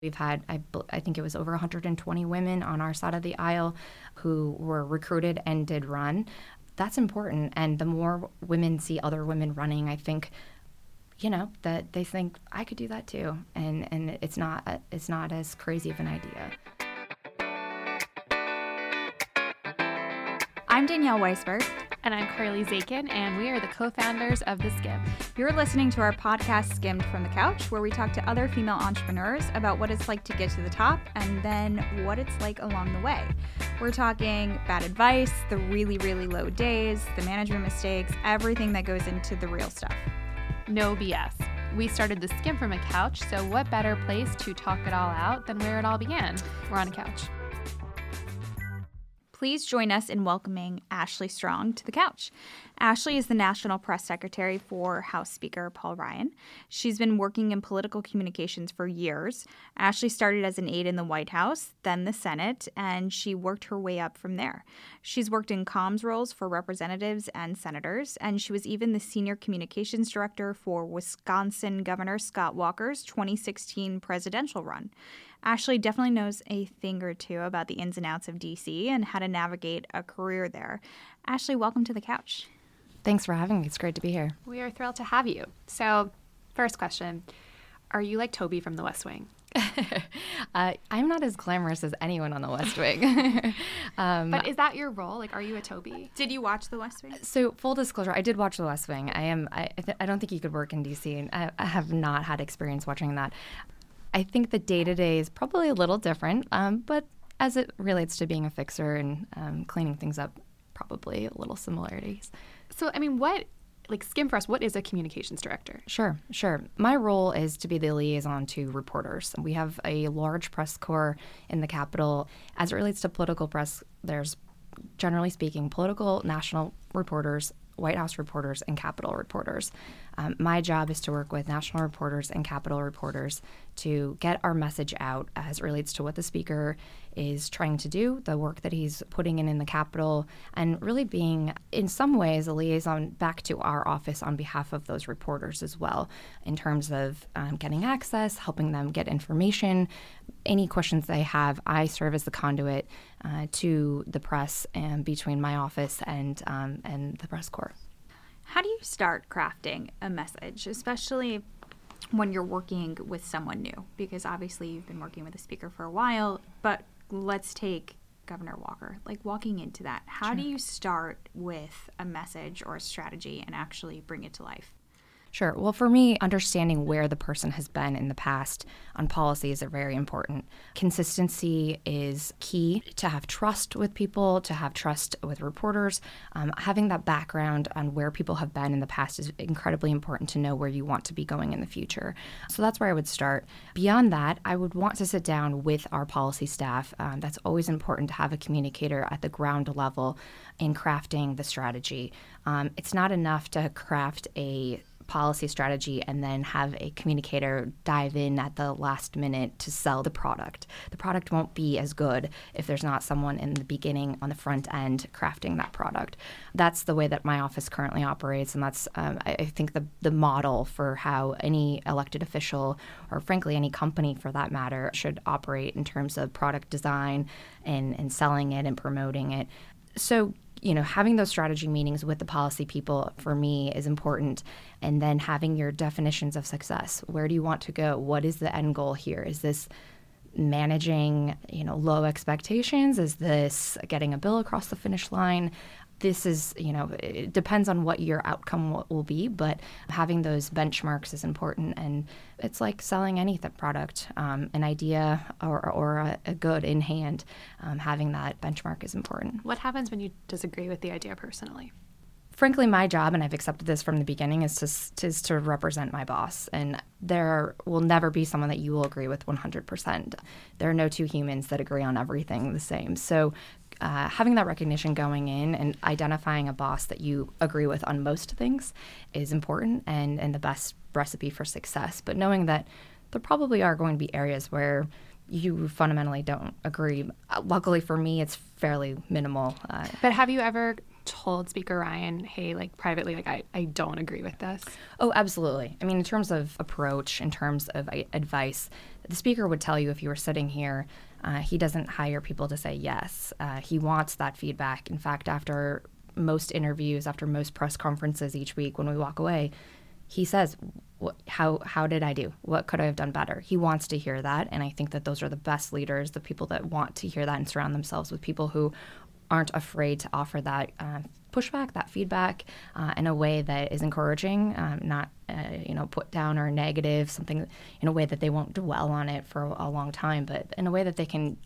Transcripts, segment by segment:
We've had, I, I, think it was over 120 women on our side of the aisle who were recruited and did run. That's important. And the more women see other women running, I think, you know, that they think I could do that too. And, and it's not, it's not as crazy of an idea. I'm Danielle Weisberg. And I'm Carly Zakin, and we are the co founders of The Skimm. You're listening to our podcast, Skimm'd from the Couch, where we talk to other female entrepreneurs about what it's like to get to the top and then what it's like along the way. We're talking bad advice, the really, really low days, the management mistakes, everything that goes into the real stuff. No BS. We started The Skimm from a Couch, so what better place to talk it all out than where it all began? We're on a couch. Please join us in welcoming Ashley Strong to the couch. Ashley is the National Press Secretary for House Speaker Paul Ryan. She's been working in political communications for years. Ashley started as an aide in the White House, then the Senate, and she worked her way up from there. She's worked in comms roles for representatives and senators, and she was even the senior communications director for Wisconsin Governor Scott Walker's 2016 presidential run. Ashley definitely knows a thing or two about the ins and outs of DC and how to navigate a career there. Ashley, welcome to the couch. Thanks for having me. It's great to be here. We are thrilled to have you. So, first question Are you like Toby from the West Wing? uh, I'm not as glamorous as anyone on the West Wing. um, but is that your role? Like, are you a Toby? Did you watch The West Wing? So, full disclosure, I did watch The West Wing. I am. I, I don't think you could work in DC, and I, I have not had experience watching that. I think the day to day is probably a little different, um, but as it relates to being a fixer and um, cleaning things up, probably a little similarities. So, I mean, what like Skim for us, what is a communications director? Sure, sure. My role is to be the liaison to reporters. We have a large press corps in the Capitol. As it relates to political press, there's generally speaking political national reporters White House reporters and Capitol reporters. Um, my job is to work with national reporters and Capitol reporters to get our message out as it relates to what the speaker is trying to do, the work that he's putting in in the Capitol, and really being, in some ways, a liaison back to our office on behalf of those reporters as well, in terms of um, getting access, helping them get information. Any questions they have, I serve as the conduit uh, to the press and between my office and um, and the press corps. How do you start crafting a message, especially when you're working with someone new? Because obviously you've been working with a speaker for a while, but let's take Governor Walker. Like walking into that, how sure. do you start with a message or a strategy and actually bring it to life? Sure. Well, for me, understanding where the person has been in the past on policies are very important. Consistency is key to have trust with people, to have trust with reporters. Um, having that background on where people have been in the past is incredibly important to know where you want to be going in the future. So that's where I would start. Beyond that, I would want to sit down with our policy staff. Um, that's always important to have a communicator at the ground level in crafting the strategy. Um, it's not enough to craft a policy strategy and then have a communicator dive in at the last minute to sell the product. The product won't be as good if there's not someone in the beginning on the front end crafting that product. That's the way that my office currently operates, and that's um, I, I think the the model for how any elected official or frankly any company for that matter should operate in terms of product design and, and selling it and promoting it. So you know, having those strategy meetings with the policy people for me is important. And then having your definitions of success. Where do you want to go? What is the end goal here? Is this managing, you know, low expectations? Is this getting a bill across the finish line? This is, you know, it depends on what your outcome will be, but having those benchmarks is important. And it's like selling any th- product, um, an idea or, or a, a good in hand, um, having that benchmark is important. What happens when you disagree with the idea personally? frankly, my job, and I've accepted this from the beginning, is to is to represent my boss. And there will never be someone that you will agree with 100%. There are no two humans that agree on everything the same. So uh, having that recognition going in and identifying a boss that you agree with on most things is important and, and the best recipe for success. But knowing that there probably are going to be areas where you fundamentally don't agree. Uh, luckily for me, it's fairly minimal. Uh, but have you ever told Speaker Ryan, hey, like privately, like I, I don't agree with this? Oh, absolutely. I mean, in terms of approach, in terms of advice, the speaker would tell you if you were sitting here, uh, he doesn't hire people to say yes. Uh, he wants that feedback. In fact, after most interviews, after most press conferences each week, when we walk away, he says, "How how did I do? What could I have done better?" He wants to hear that, and I think that those are the best leaders, the people that want to hear that and surround themselves with people who aren't afraid to offer that uh, pushback, that feedback, uh, in a way that is encouraging, um, not uh, you know put down or negative, something in a way that they won't dwell on it for a long time, but in a way that they can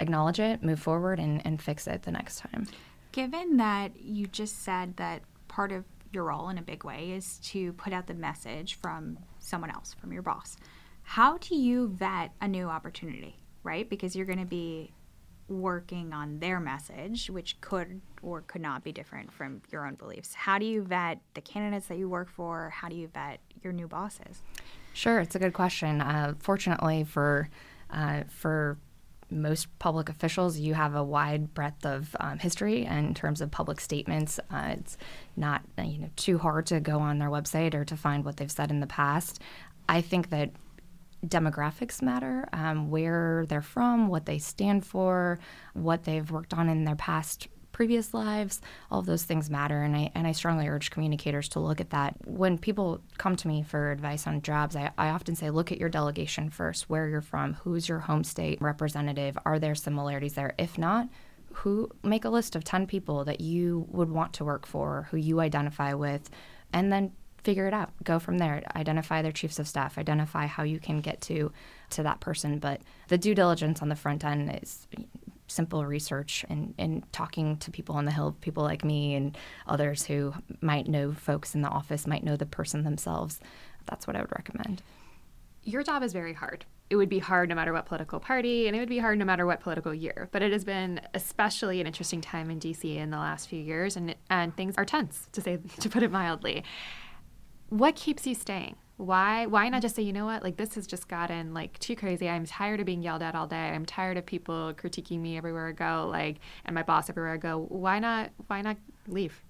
acknowledge it, move forward, and, and fix it the next time. Given that you just said that part of your role in a big way is to put out the message from someone else, from your boss. How do you vet a new opportunity, right? Because you're going to be working on their message, which could or could not be different from your own beliefs. How do you vet the candidates that you work for? How do you vet your new bosses? Sure, it's a good question. Uh, fortunately for uh, for most public officials, you have a wide breadth of um, history in terms of public statements. Uh, it's not you know too hard to go on their website or to find what they've said in the past. I think that demographics matter, um, where they're from, what they stand for, what they've worked on in their past previous lives, all of those things matter. And I, and I strongly urge communicators to look at that. When people come to me for advice on jobs, I, I often say, look at your delegation first, where you're from, who's your home state representative, are there similarities there? If not, who make a list of 10 people that you would want to work for, who you identify with, and then figure it out. Go from there. Identify their chiefs of staff. Identify how you can get to to that person. But the due diligence on the front end is simple research and, and talking to people on the hill, people like me and others who might know folks in the office, might know the person themselves. That's what I would recommend. Your job is very hard. It would be hard no matter what political party, and it would be hard no matter what political year. But it has been especially an interesting time in DC in the last few years, and and things are tense to say to put it mildly. What keeps you staying? why why not just say you know what like this has just gotten like too crazy i'm tired of being yelled at all day i'm tired of people critiquing me everywhere i go like and my boss everywhere i go why not why not leave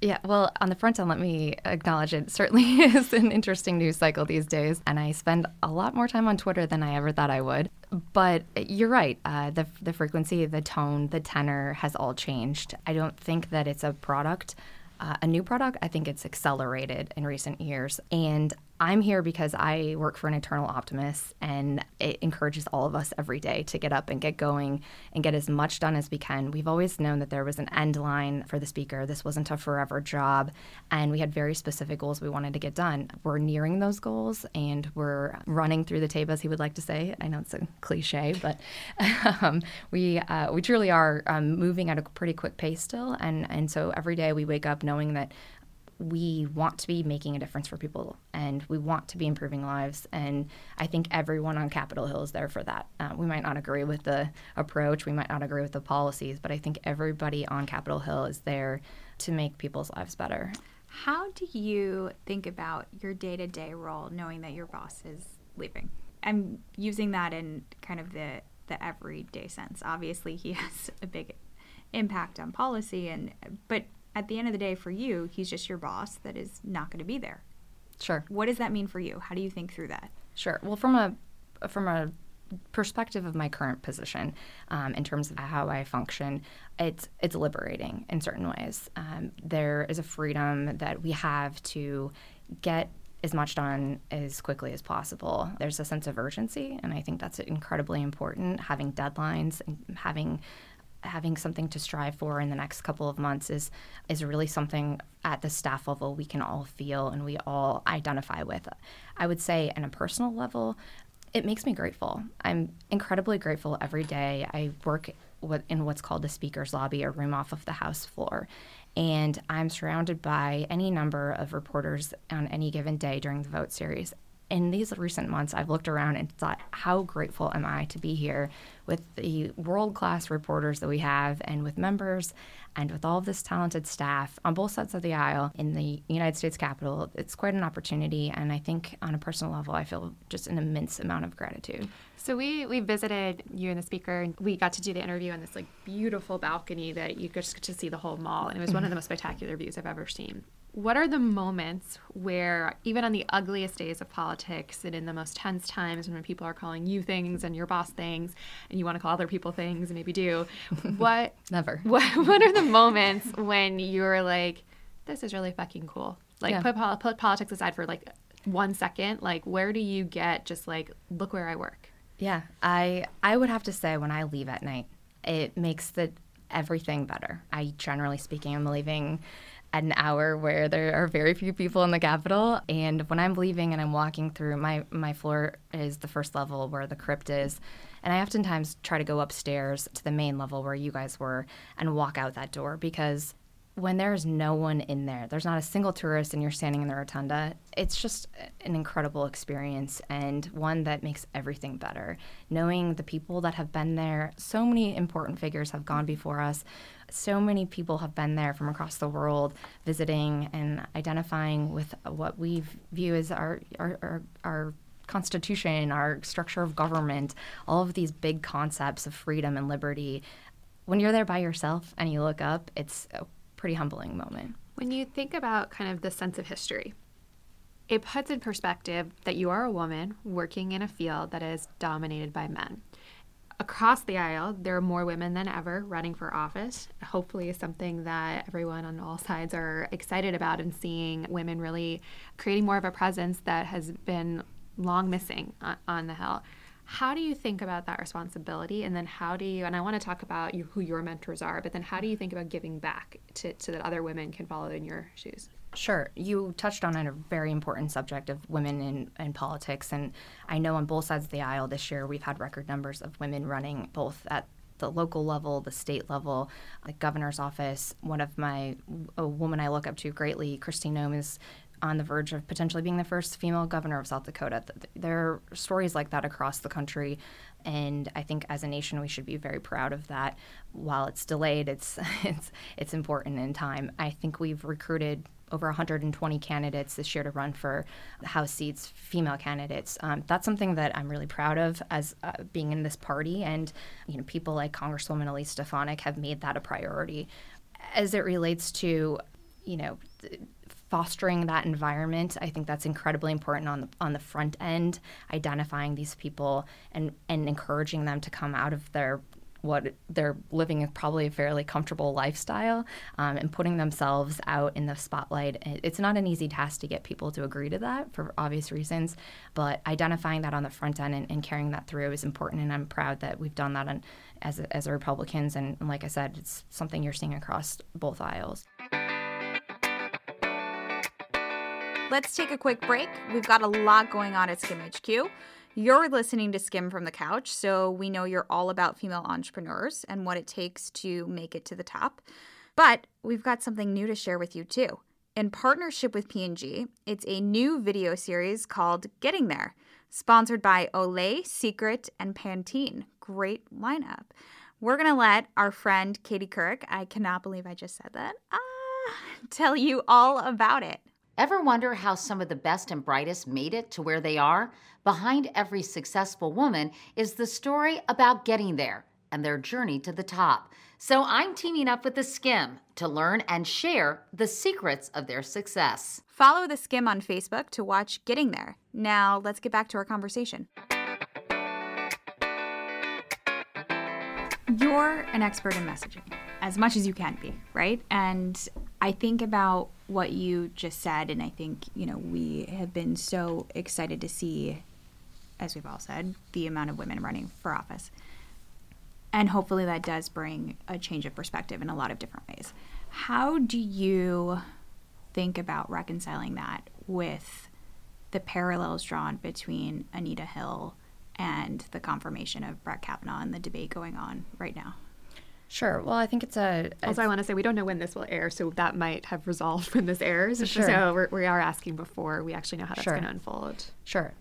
yeah, well, on the front end, let me acknowledge it certainly is an interesting news cycle these days, and I spend a lot more time on Twitter than I ever thought I would. But you're right, uh, the the frequency, the tone, the tenor has all changed. I don't think that it's a product uh, a new product, I think it's accelerated in recent years. And I'm here because I work for an eternal optimist, and it encourages all of us every day to get up and get going and get as much done as we can. We've always known that there was an end line for the speaker. This wasn't a forever job, and we had very specific goals we wanted to get done. We're nearing those goals, and we're running through the tape, as he would like to say. I know it's a cliche, but um, we uh, we truly are um, moving at a pretty quick pace still, and and so every day we wake up knowing that we want to be making a difference for people and we want to be improving lives. And I think everyone on Capitol Hill is there for that. Uh, we might not agree with the approach, we might not agree with the policies, but I think everybody on Capitol Hill is there to make people's lives better. How do you think about your day to day role knowing that your boss is leaving? I'm using that in kind of the, the everyday sense. Obviously, he has a big impact on policy and but at the end of the day, for you, he's just your boss that is not going to be there. Sure. What does that mean for you? How do you think through that? Sure. Well, from a from a perspective of my current position, um, in terms of how I function, it's it's liberating in certain ways. Um, there is a freedom that we have to get as much done as quickly as possible. There's a sense of urgency, and I think that's incredibly important. Having deadlines and having having something to strive for in the next couple of months is is really something at the staff level we can all feel and we all identify with. I would say on a personal level, it makes me grateful. I'm incredibly grateful every day. I work in what's called the speaker's lobby, a room off of the House floor. And I'm surrounded by any number of reporters on any given day during the vote series in these recent months, I've looked around and thought, how grateful am I to be here with the world class reporters that we have and with members and with all of this talented staff on both sides of the aisle in the United States Capitol. It's quite an opportunity. And I think on a personal level, I feel just an immense amount of gratitude. So we we visited you and the speaker, and we got to do the interview on this like beautiful balcony that you just get to see the whole mall, and it was one of the most spectacular views I've ever seen what are the moments where even on the ugliest days of politics and in the most tense times when people are calling you things and your boss things and you want to call other people things and maybe do what never. what, what are the moments when you're like this is really fucking cool. Like yeah. put, put politics aside for like one second. Like where do you get just like look where i work yeah i i would have to say when i leave at night it makes the everything better. I generally speaking i'm leaving at an hour where there are very few people in the Capitol. And when I'm leaving and I'm walking through, my, my floor is the first level where the crypt is. And I oftentimes try to go upstairs to the main level where you guys were and walk out that door because when there's no one in there, there's not a single tourist and you're standing in the rotunda, it's just an incredible experience and one that makes everything better. Knowing the people that have been there, so many important figures have gone before us. So many people have been there from across the world visiting and identifying with what we view as our, our, our, our constitution, our structure of government, all of these big concepts of freedom and liberty. When you're there by yourself and you look up, it's a pretty humbling moment. When you think about kind of the sense of history, it puts in perspective that you are a woman working in a field that is dominated by men. Across the aisle, there are more women than ever running for office. Hopefully, something that everyone on all sides are excited about and seeing women really creating more of a presence that has been long missing on the Hill. How do you think about that responsibility? And then how do you and i want to talk about you, who your mentors are but then how do you think about giving back to, so that other women can follow in your shoes Sure. You touched on a very important subject of women in, in politics. And I know on both sides of the aisle this year, we've had record numbers of women running both at the local level, the state level, the governor's office. One of my, a woman I look up to greatly, Christine Noem, is on the verge of potentially being the first female governor of South Dakota. There are stories like that across the country, and I think as a nation we should be very proud of that. While it's delayed, it's it's it's important in time. I think we've recruited over 120 candidates this year to run for House seats, female candidates. Um, that's something that I'm really proud of as uh, being in this party, and you know people like Congresswoman Elise Stefanik have made that a priority. As it relates to you know fostering that environment i think that's incredibly important on the on the front end identifying these people and and encouraging them to come out of their what they're living is probably a fairly comfortable lifestyle um, and putting themselves out in the spotlight. It's not an easy task to get people to agree to that for obvious reasons, but identifying that on the front end and, and carrying that through is important. And I'm proud that we've done that on, as, as Republicans. And, and like I said, it's something you're seeing across both aisles. Let's take a quick break. We've got a lot going on at Skimm HQ. You're listening to Skimm from the Couch, so we know you're all about female entrepreneurs and what it takes to make it to the top. But we've got something new to share with you too. In partnership with P&G, it's a new video series called Getting There, sponsored by Olay, Secret, and Pantene. Great lineup. We're going to let our friend Katie Couric, I cannot believe I just said that, ah, tell you all about it. Ever wonder how some of the best and brightest made it to where they are? Behind every successful woman is the story about getting there and their journey to the top. So I'm teaming up with the Skimm to learn and share the secrets of their success. Follow the Skimm on Facebook to watch Getting There. Now, let's get back to our conversation. You're an expert in messaging, as much as you can be, right? And I think about what you just said, and I think, you know, we have been so excited to see, as we've all said, the amount of women running for office. And hopefully that does bring a change of perspective in a lot of different ways. How do you think about reconciling that with the parallels drawn between Anita Hill and the confirmation of Brett Kavanaugh and the debate going on right now? Sure. Well, I think it's a. Also, I want to say we don't know when this will air, so that might have resolved when this airs. Sure. So we're, we are asking before we actually know how that's Sure. going to unfold. Sure.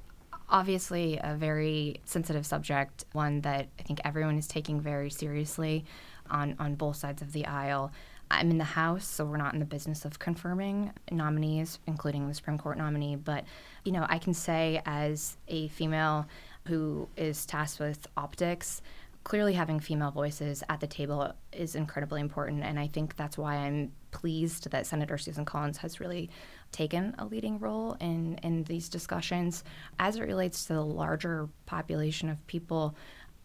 Obviously, a very sensitive subject, one that I think everyone is taking very seriously on, on both sides of the aisle. I'm in the House, so we're not in the business of confirming nominees, including the Supreme Court nominee. But, you know, I can say as a female who is tasked with optics, clearly having female voices at the table is incredibly important. And I think that's why I'm pleased that Senator Susan Collins has really taken a leading role in, in these discussions. As it relates to the larger population of people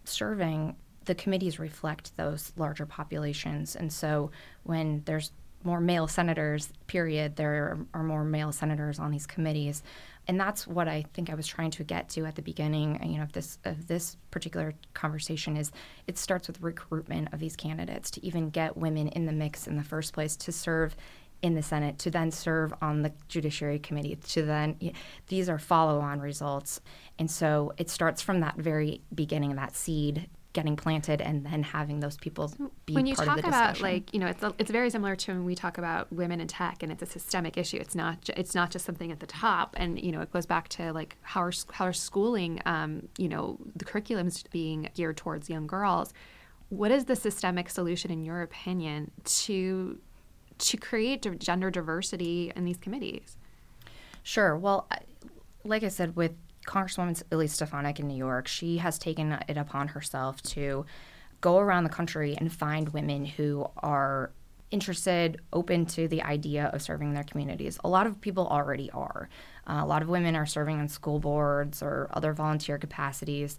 serving, the committees reflect those larger populations. And so when there's more male senators, period, there are more male senators on these committees. And that's what I think I was trying to get to at the beginning, uh, you know, of this of this particular conversation is it starts with recruitment of these candidates to even get women in the mix in the first place to serve in the Senate, to then serve on the Judiciary Committee, to then these are follow-on results. And so it starts from that very beginning, that seed getting planted and then having those people be when you talk about like you know it's it's very similar to when we talk about women in tech and it's a systemic issue. It's not ju- it's not just something at the top. And you know it goes back to like how our how our schooling um, you know the curriculums being geared towards young girls? What is the systemic solution in your opinion to to create gender diversity in these committees? Sure. Well, I- like I said, with Congresswoman Elise Stefanik in New York, she has taken it upon herself to go around the country and find women who are interested, open to the idea of serving their communities. A lot of people already are. Uh, a lot of women are serving on school boards or other volunteer capacities.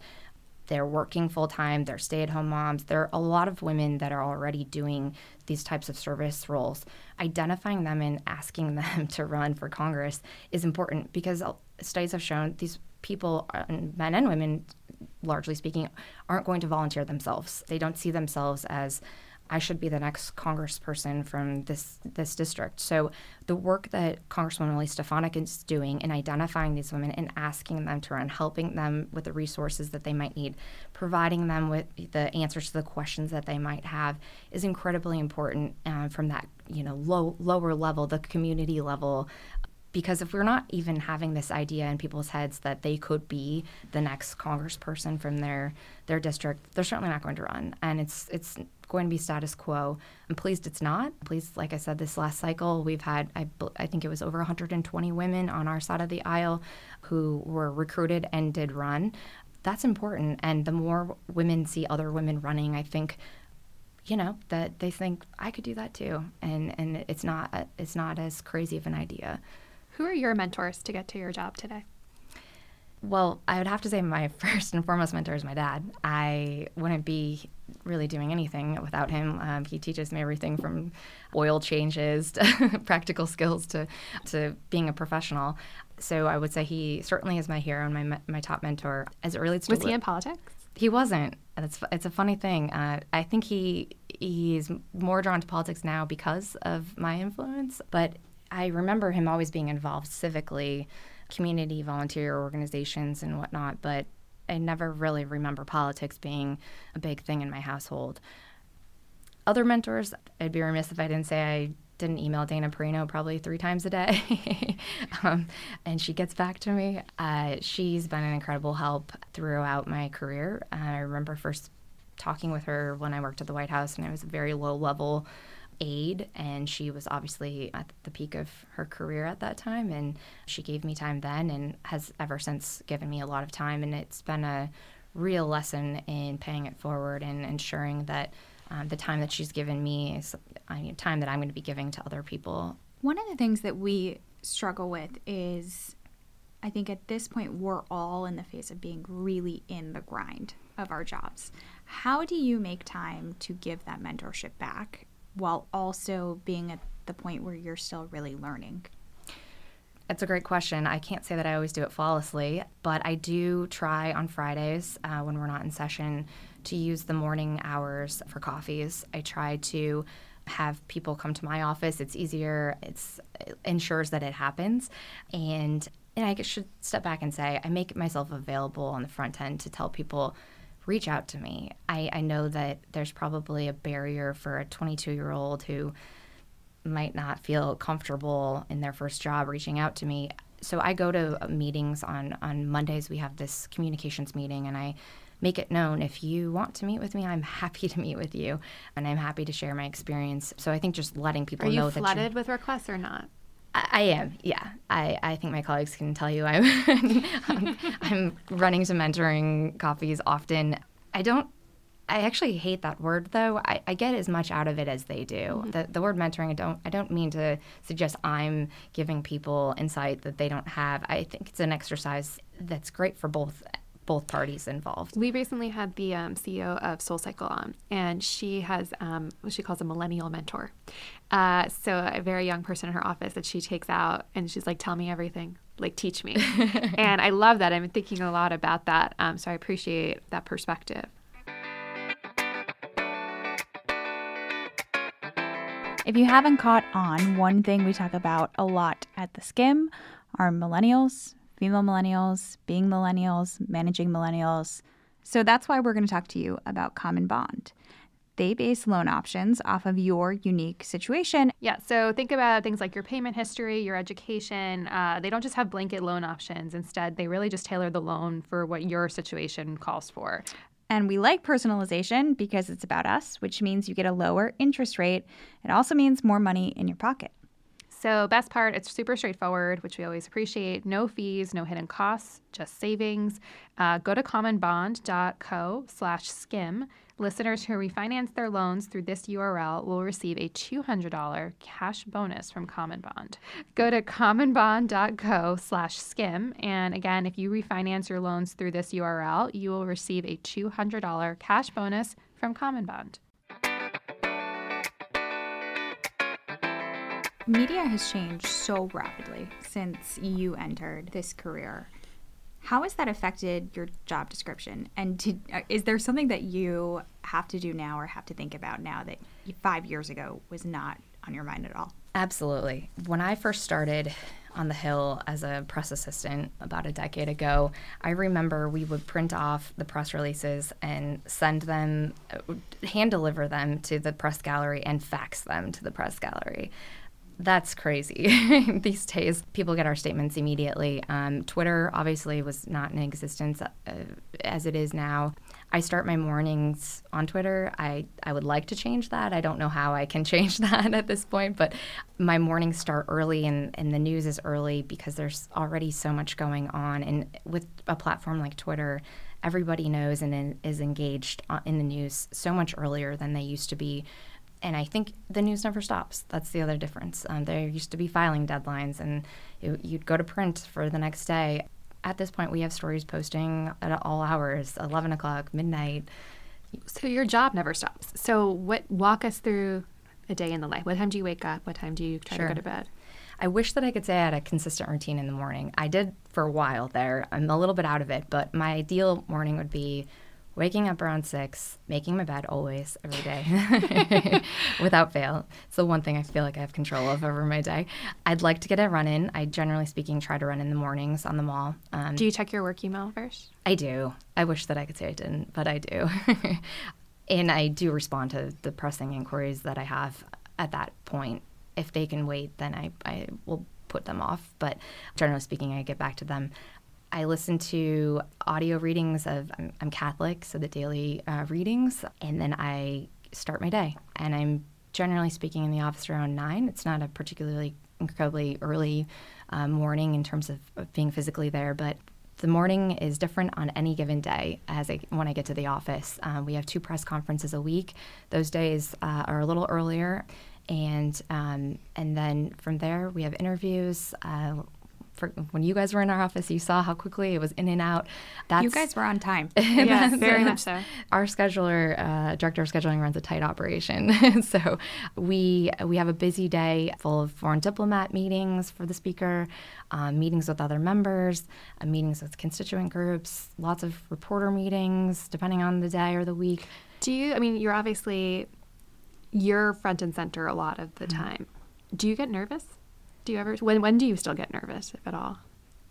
They're working full time, they're stay at home moms. There are a lot of women that are already doing these types of service roles. Identifying them and asking them to run for Congress is important because uh, studies have shown these people, uh, men and women, largely speaking, aren't going to volunteer themselves. They don't see themselves as I should be the next congressperson from this this district. So the work that Congresswoman Elise Stefanik is doing in identifying these women and asking them to run, helping them with the resources that they might need, providing them with the answers to the questions that they might have is incredibly important uh, from that you know low lower level, the community level because if we're not even having this idea in people's heads that they could be the next congressperson from their their district, they're certainly not going to run, and it's it's going to be status quo. I'm pleased it's not. Pleased, like I said, this last cycle we've had I, I think it was over 120 women on our side of the aisle who were recruited and did run. That's important, and the more women see other women running, I think you know that they think I could do that too, and and it's not it's not as crazy of an idea. Who are your mentors to get to your job today Well, I would have to say my first and foremost mentor is my dad. I wouldn't be really doing anything without him. Um, he teaches me everything from oil changes to practical skills to to being a professional. So I would say he certainly is my hero and my my top mentor as it relates to was he li- in politics he wasn't. It's it's a funny thing. Uh, I think he he's more drawn to politics now because of my influence. But I remember him always being involved civically, community volunteer organizations and whatnot. But I never really remember politics being a big thing in my household. Other mentors, I'd be remiss if I didn't say I didn't email Dana Perino probably three times a day. um, and she gets back to me. Uh, she's been an incredible help throughout my career. Uh, I remember first talking with her when I worked at the White House, and I was a very low level aide, and she was obviously at the peak of her career at that time. And she gave me time then and has ever since given me a lot of time. And it's been a real lesson in paying it forward and ensuring that um, the time that she's given me is I mean, time that I'm going to be giving to other people. One of the things that we struggle with is I think at this point we're all in the phase of being really in the grind of our jobs. How do you make time to give that mentorship back while also being at the point where you're still really learning? That's a great question. I can't say that I always do it flawlessly, but I do try on Fridays uh, when we're not in session to use the morning hours for coffees. I try to have people come to my office. It's easier. It's it ensures that it happens, and and I should step back and say I make myself available on the front end to tell people reach out to me. I, I know that there's probably a barrier for a 22 year old who might not feel comfortable in their first job reaching out to me. So I go to uh, meetings on on Mondays. We have this communications meeting, and I make it known if you want to meet with me, I'm happy to meet with you, and I'm happy to share my experience. So I think just letting people Are know you, flooded with requests or not? I, I am, yeah. I, I think my colleagues can tell you I'm I'm, I'm running to mentoring coffees often. I don't I actually hate that word though. I, I, get as much out of it as they do. Mm-hmm. The, the word mentoring, I don't I don't mean to suggest I'm giving people insight that they don't have. I think it's an exercise that's great for both both parties involved. We recently had the um, CEO of SoulCycle on, and she has um, what she calls a millennial mentor. Uh, so a very young person in her office that she takes out, and she's like, "Tell me everything, like teach me." and I love that. I'm thinking a lot about that. Um, so I appreciate that perspective. If you haven't caught on, one thing we talk about a lot at the Skimm are millennials, female millennials, being millennials, managing millennials. So that's why we're going to talk to you about CommonBond. They base loan options off of your unique situation. Yeah, so think about things like your payment history, your education. Uh, they don't just have blanket loan options. Instead, they really just tailor the loan for what your situation calls for. And we like personalization because it's about us, which means you get a lower interest rate. It also means more money in your pocket. So, best part, it's super straightforward, which we always appreciate. No fees, no hidden costs, just savings. Uh, go to commonbond.co slash skimm Listeners who refinance their loans through this URL will receive a $200 cash bonus from CommonBond. Go to commonbond.co slash skimm. And again, if you refinance your loans through this URL, you will receive a $200 cash bonus from CommonBond. Media has changed so rapidly since you entered this career. How has that affected your job description? And to, uh, is there something that you have to do now or have to think about now that five years ago was not on your mind at all? Absolutely. When I first started on the Hill as a press assistant about a decade ago, I remember we would print off the press releases and send them, uh, hand deliver them to the press gallery and fax them to the press gallery that's crazy. These days, people get our statements immediately. Um, Twitter obviously was not in existence uh, as it is now. I start my mornings on Twitter. I, I would like to change that. I don't know how I can change that at this point, but my mornings start early and, and the news is early because there's already so much going on. And with a platform like Twitter, everybody knows and is engaged uh, in the news so much earlier than they used to be and I think the news never stops. That's the other difference. Um, there used to be filing deadlines, and it, you'd go to print for the next day. At this point, we have stories posting at all hours 11 o'clock, midnight. So your job never stops. So, what walk us through a day in the life? What time do you wake up? What time do you try sure. to go to bed? I wish that I could say I had a consistent routine in the morning. I did for a while there. I'm a little bit out of it, but my ideal morning would be waking up around six, making my bed always, every day, without fail. It's the one thing I feel like I have control of over my day. I'd like to get a run in. I generally speaking try to run in the mornings on the mall. Um, do you check your work email first? I do. I wish that I could say I didn't, but I do. and I do respond to the pressing inquiries that I have at that point. If they can wait, then I, I will put them off. But generally speaking, I get back to them. I listen to audio readings of, I'm, I'm Catholic, so the daily uh, readings, and then I start my day. And I'm generally speaking in the office around nine. It's not a particularly incredibly early uh, morning in terms of, being physically there, but the morning is different on any given day as I, when I get to the office. Uh, we have two press conferences a week. Those days uh, are a little earlier. And um, and then from there we have interviews. Uh, for when you guys were in our office, you saw how quickly it was in and out. That's, you guys were on time. yes, very much so. Our scheduler, uh, director of scheduling, runs a tight operation, so we we have a busy day full of foreign diplomat meetings for the speaker, um, meetings with other members, uh, meetings with constituent groups, lots of reporter meetings, depending on the day or the week. Do you? I mean, you're obviously you're front and center a lot of the mm-hmm. time. Do you get nervous? Do you ever when when do you still get nervous if at all?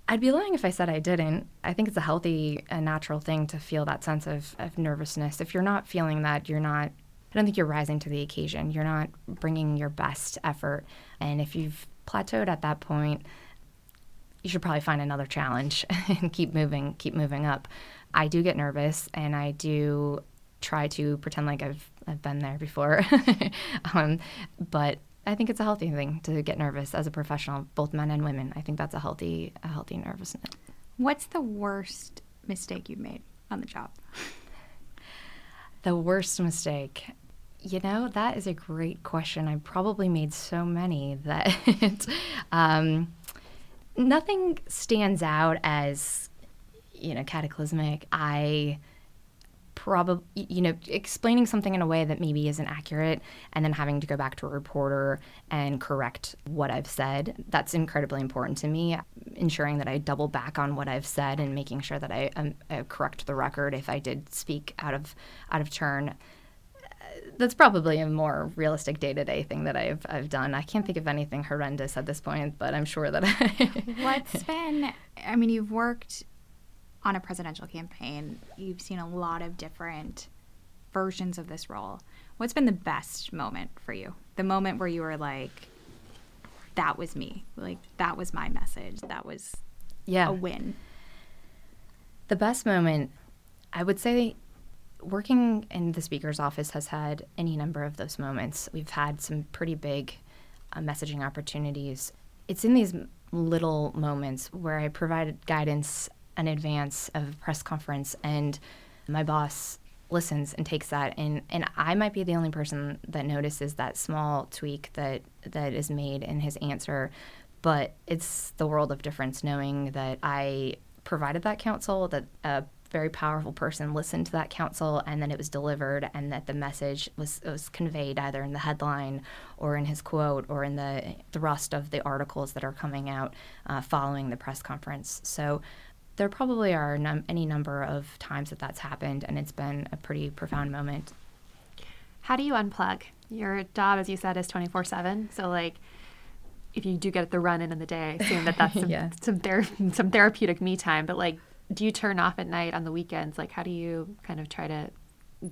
I'd be lying if I said I didn't. I think it's a healthy and natural thing to feel that sense of, of nervousness. If you're not feeling that, you're not, I don't think you're rising to the occasion. You're not bringing your best effort. And if you've plateaued at that point, you should probably find another challenge and keep moving, keep moving up. I do get nervous and I do try to pretend like I've, I've been there before. um, but I think it's a healthy thing to get nervous as a professional, both men and women. I think that's a healthy, a healthy nervousness. What's the worst mistake you've made on the job? The worst mistake. You know, that is a great question. I probably made so many that um, nothing stands out as, you know, cataclysmic. I probably you know explaining something in a way that maybe isn't accurate and then having to go back to a reporter and correct what i've said that's incredibly important to me ensuring that i double back on what i've said and making sure that i, um, I correct the record if i did speak out of out of turn that's probably a more realistic day-to-day thing that I've I've done. I can't think of anything horrendous at this point, but I'm sure that I What's been I mean, you've worked on a presidential campaign, you've seen a lot of different versions of this role. What's been the best moment for you? The moment where you were like, that was me. Like, that was my message. That was yeah. a win. The best moment, I would say, working in the speaker's office has had any number of those moments. We've had some pretty big uh, messaging opportunities. It's in these little moments where I provided guidance in advance of a press conference and my boss listens and takes that. And and I might be the only person that notices that small tweak that that is made in his answer but it's the world of difference knowing that I provided that counsel that a very powerful person listened to that counsel and then it was delivered and that the message was was conveyed either in the headline or in his quote or in the thrust of the articles that are coming out uh, following the press conference. So there probably are num- any number of times that that's happened, and it's been a pretty profound moment. How do you unplug? Your job, as you said, is 24 7. So, like, if you do get at the run in in the day, I assume that that's some, yeah. some, ther- some therapeutic me time. But, like, do you turn off at night on the weekends? Like, how do you kind of try to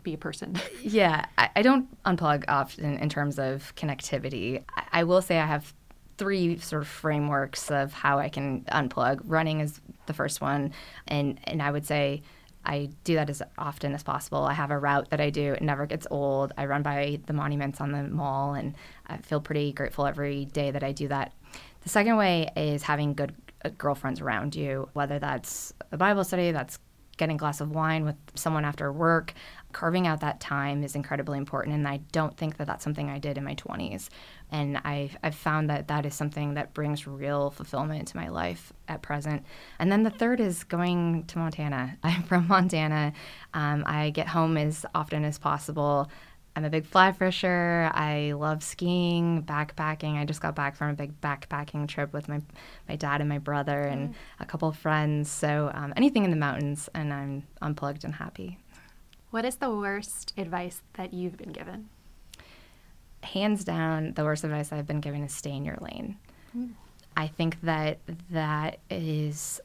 be a person? yeah, I, I don't unplug often in terms of connectivity. I, I will say I have three sort of frameworks of how I can unplug. Running is the first one, and and I would say I do that as often as possible. I have a route that I do; it never gets old. I run by the monuments on the mall, and I feel pretty grateful every day that I do that. The second way is having good uh, girlfriends around you, whether that's a Bible study, that's getting a glass of wine with someone after work, carving out that time is incredibly important. And I don't think that that's something I did in my 20s. And I've, I've found that that is something that brings real fulfillment to my life at present. And then the third is going to Montana. I'm from Montana. Um, I get home as often as possible. I'm a big fly fisher. I love skiing, backpacking. I just got back from a big backpacking trip with my, my dad and my brother and a couple of friends. So um, anything in the mountains, and I'm unplugged and happy. What is the worst advice that you've been given? Hands down, the worst advice I've been given is stay in your lane. Mm. I think that that is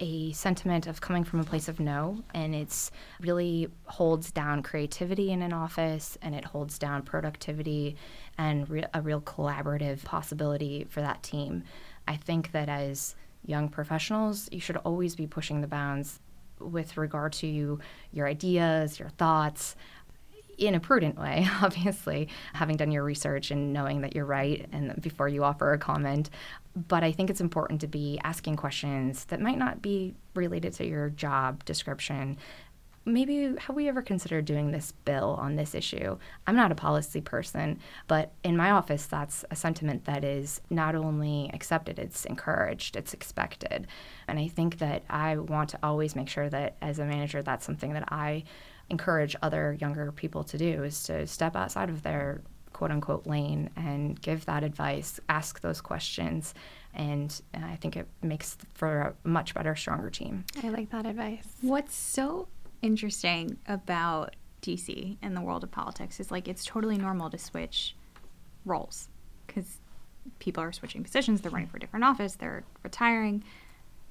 a sentiment of coming from a place of no, and it's really holds down creativity in an office, and it holds down productivity and re- a real collaborative possibility for that team. I think that as young professionals, you should always be pushing the bounds with regard to your ideas, your thoughts, in a prudent way, obviously, having done your research and knowing that you're right and before you offer a comment. But I think it's important to be asking questions that might not be related to your job description. Maybe have we ever considered doing this bill on this issue? I'm not a policy person, but in my office, that's a sentiment that is not only accepted, it's encouraged, it's expected. And I think that I want to always make sure that as a manager, that's something that I encourage other younger people to do is to step outside of their quote unquote lane and give that advice, ask those questions. And uh, I think it makes for a much better, stronger team. I like that advice. What's so interesting about DC and the world of politics is like it's totally normal to switch roles because people are switching positions, they're running for a different office, they're retiring.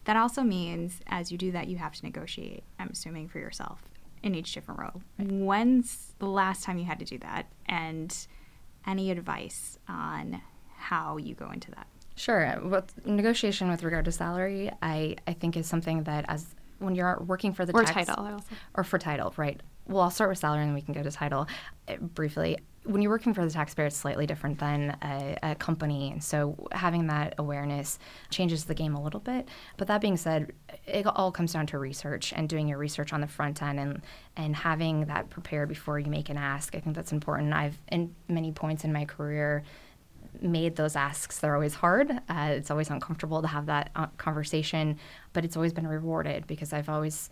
That also means as you do that, you have to negotiate, I'm assuming, for yourself in each different role. Right. When's the last time you had to do that? And any advice on how you go into that? Sure. Well, negotiation with regard to salary, I, I think is something that as when you're working for the or tax, title or for title, right? Well, I'll start with salary and then we can go to title uh, briefly when you're working for the taxpayer, it's slightly different than a, a, company. And so having that awareness changes the game a little bit. But that being said, it all comes down to research and doing your research on the front end and, and having that prepared before you make an ask. I think that's important. I've, in many points in my career, made those asks. They're always hard. Uh, it's always uncomfortable to have that uh, conversation, but it's always been rewarded because I've always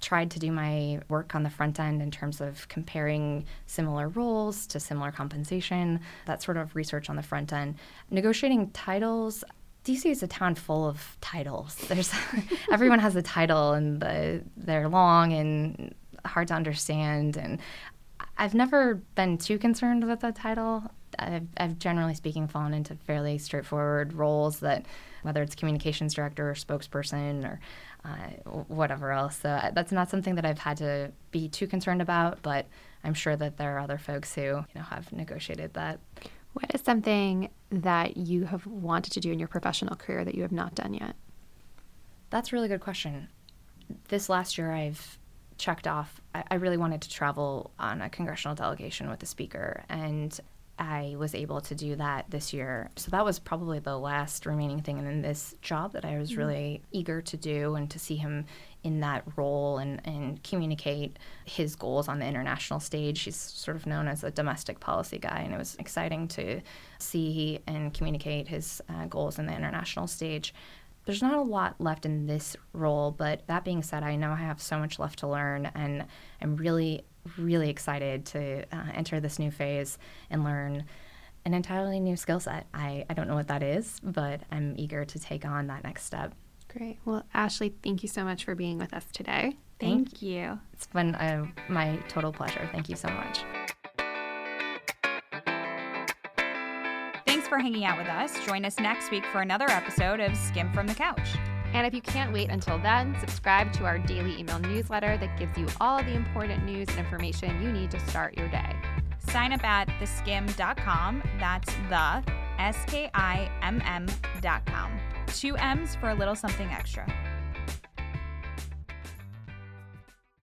tried to do my work on the front end in terms of comparing similar roles to similar compensation, that sort of research on the front end. Negotiating titles, DC is a town full of titles. There's everyone has a title and the, they're long and hard to understand and I've never been too concerned with the title. I've, I've, generally speaking fallen into fairly straightforward roles that whether it's communications director or spokesperson or uh, whatever else. So uh, that's not something that I've had to be too concerned about, but I'm sure that there are other folks who you know have negotiated that. What is something that you have wanted to do in your professional career that you have not done yet? That's a really good question. This last year, I've checked off. I, I really wanted to travel on a congressional delegation with the speaker, and I was able to do that this year. So that was probably the last remaining thing in this job that I was mm-hmm. really eager to do and to see him in that role and, and communicate his goals on the international stage. He's sort of known as a domestic policy guy, and it was exciting to see and communicate his uh, goals in the international stage. There's not a lot left in this role, but that being said, I know I have so much left to learn, and I'm really really excited to uh, enter this new phase and learn an entirely new skill set. I, I don't know what that is, but I'm eager to take on that next step. Great. Well, Ashley, thank you so much for being with us today. Thank, thank you. It's been uh, my total pleasure. Thank you so much. Thanks for hanging out with us. Join us next week for another episode of Skimm'd from the Couch. And if you can't wait until then, subscribe to our daily email newsletter that gives you all the important news and information you need to start your day. Sign up at theskimm.com. That's the S K I M M.com. Two M's for a little something extra.